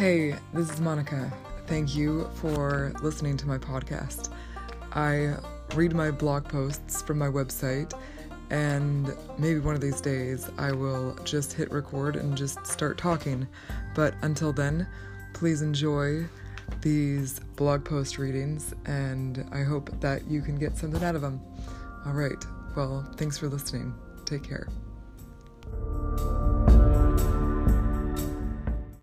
Hey, this is Monica. Thank you for listening to my podcast. I read my blog posts from my website, and maybe one of these days I will just hit record and just start talking. But until then, please enjoy these blog post readings, and I hope that you can get something out of them. All right, well, thanks for listening. Take care.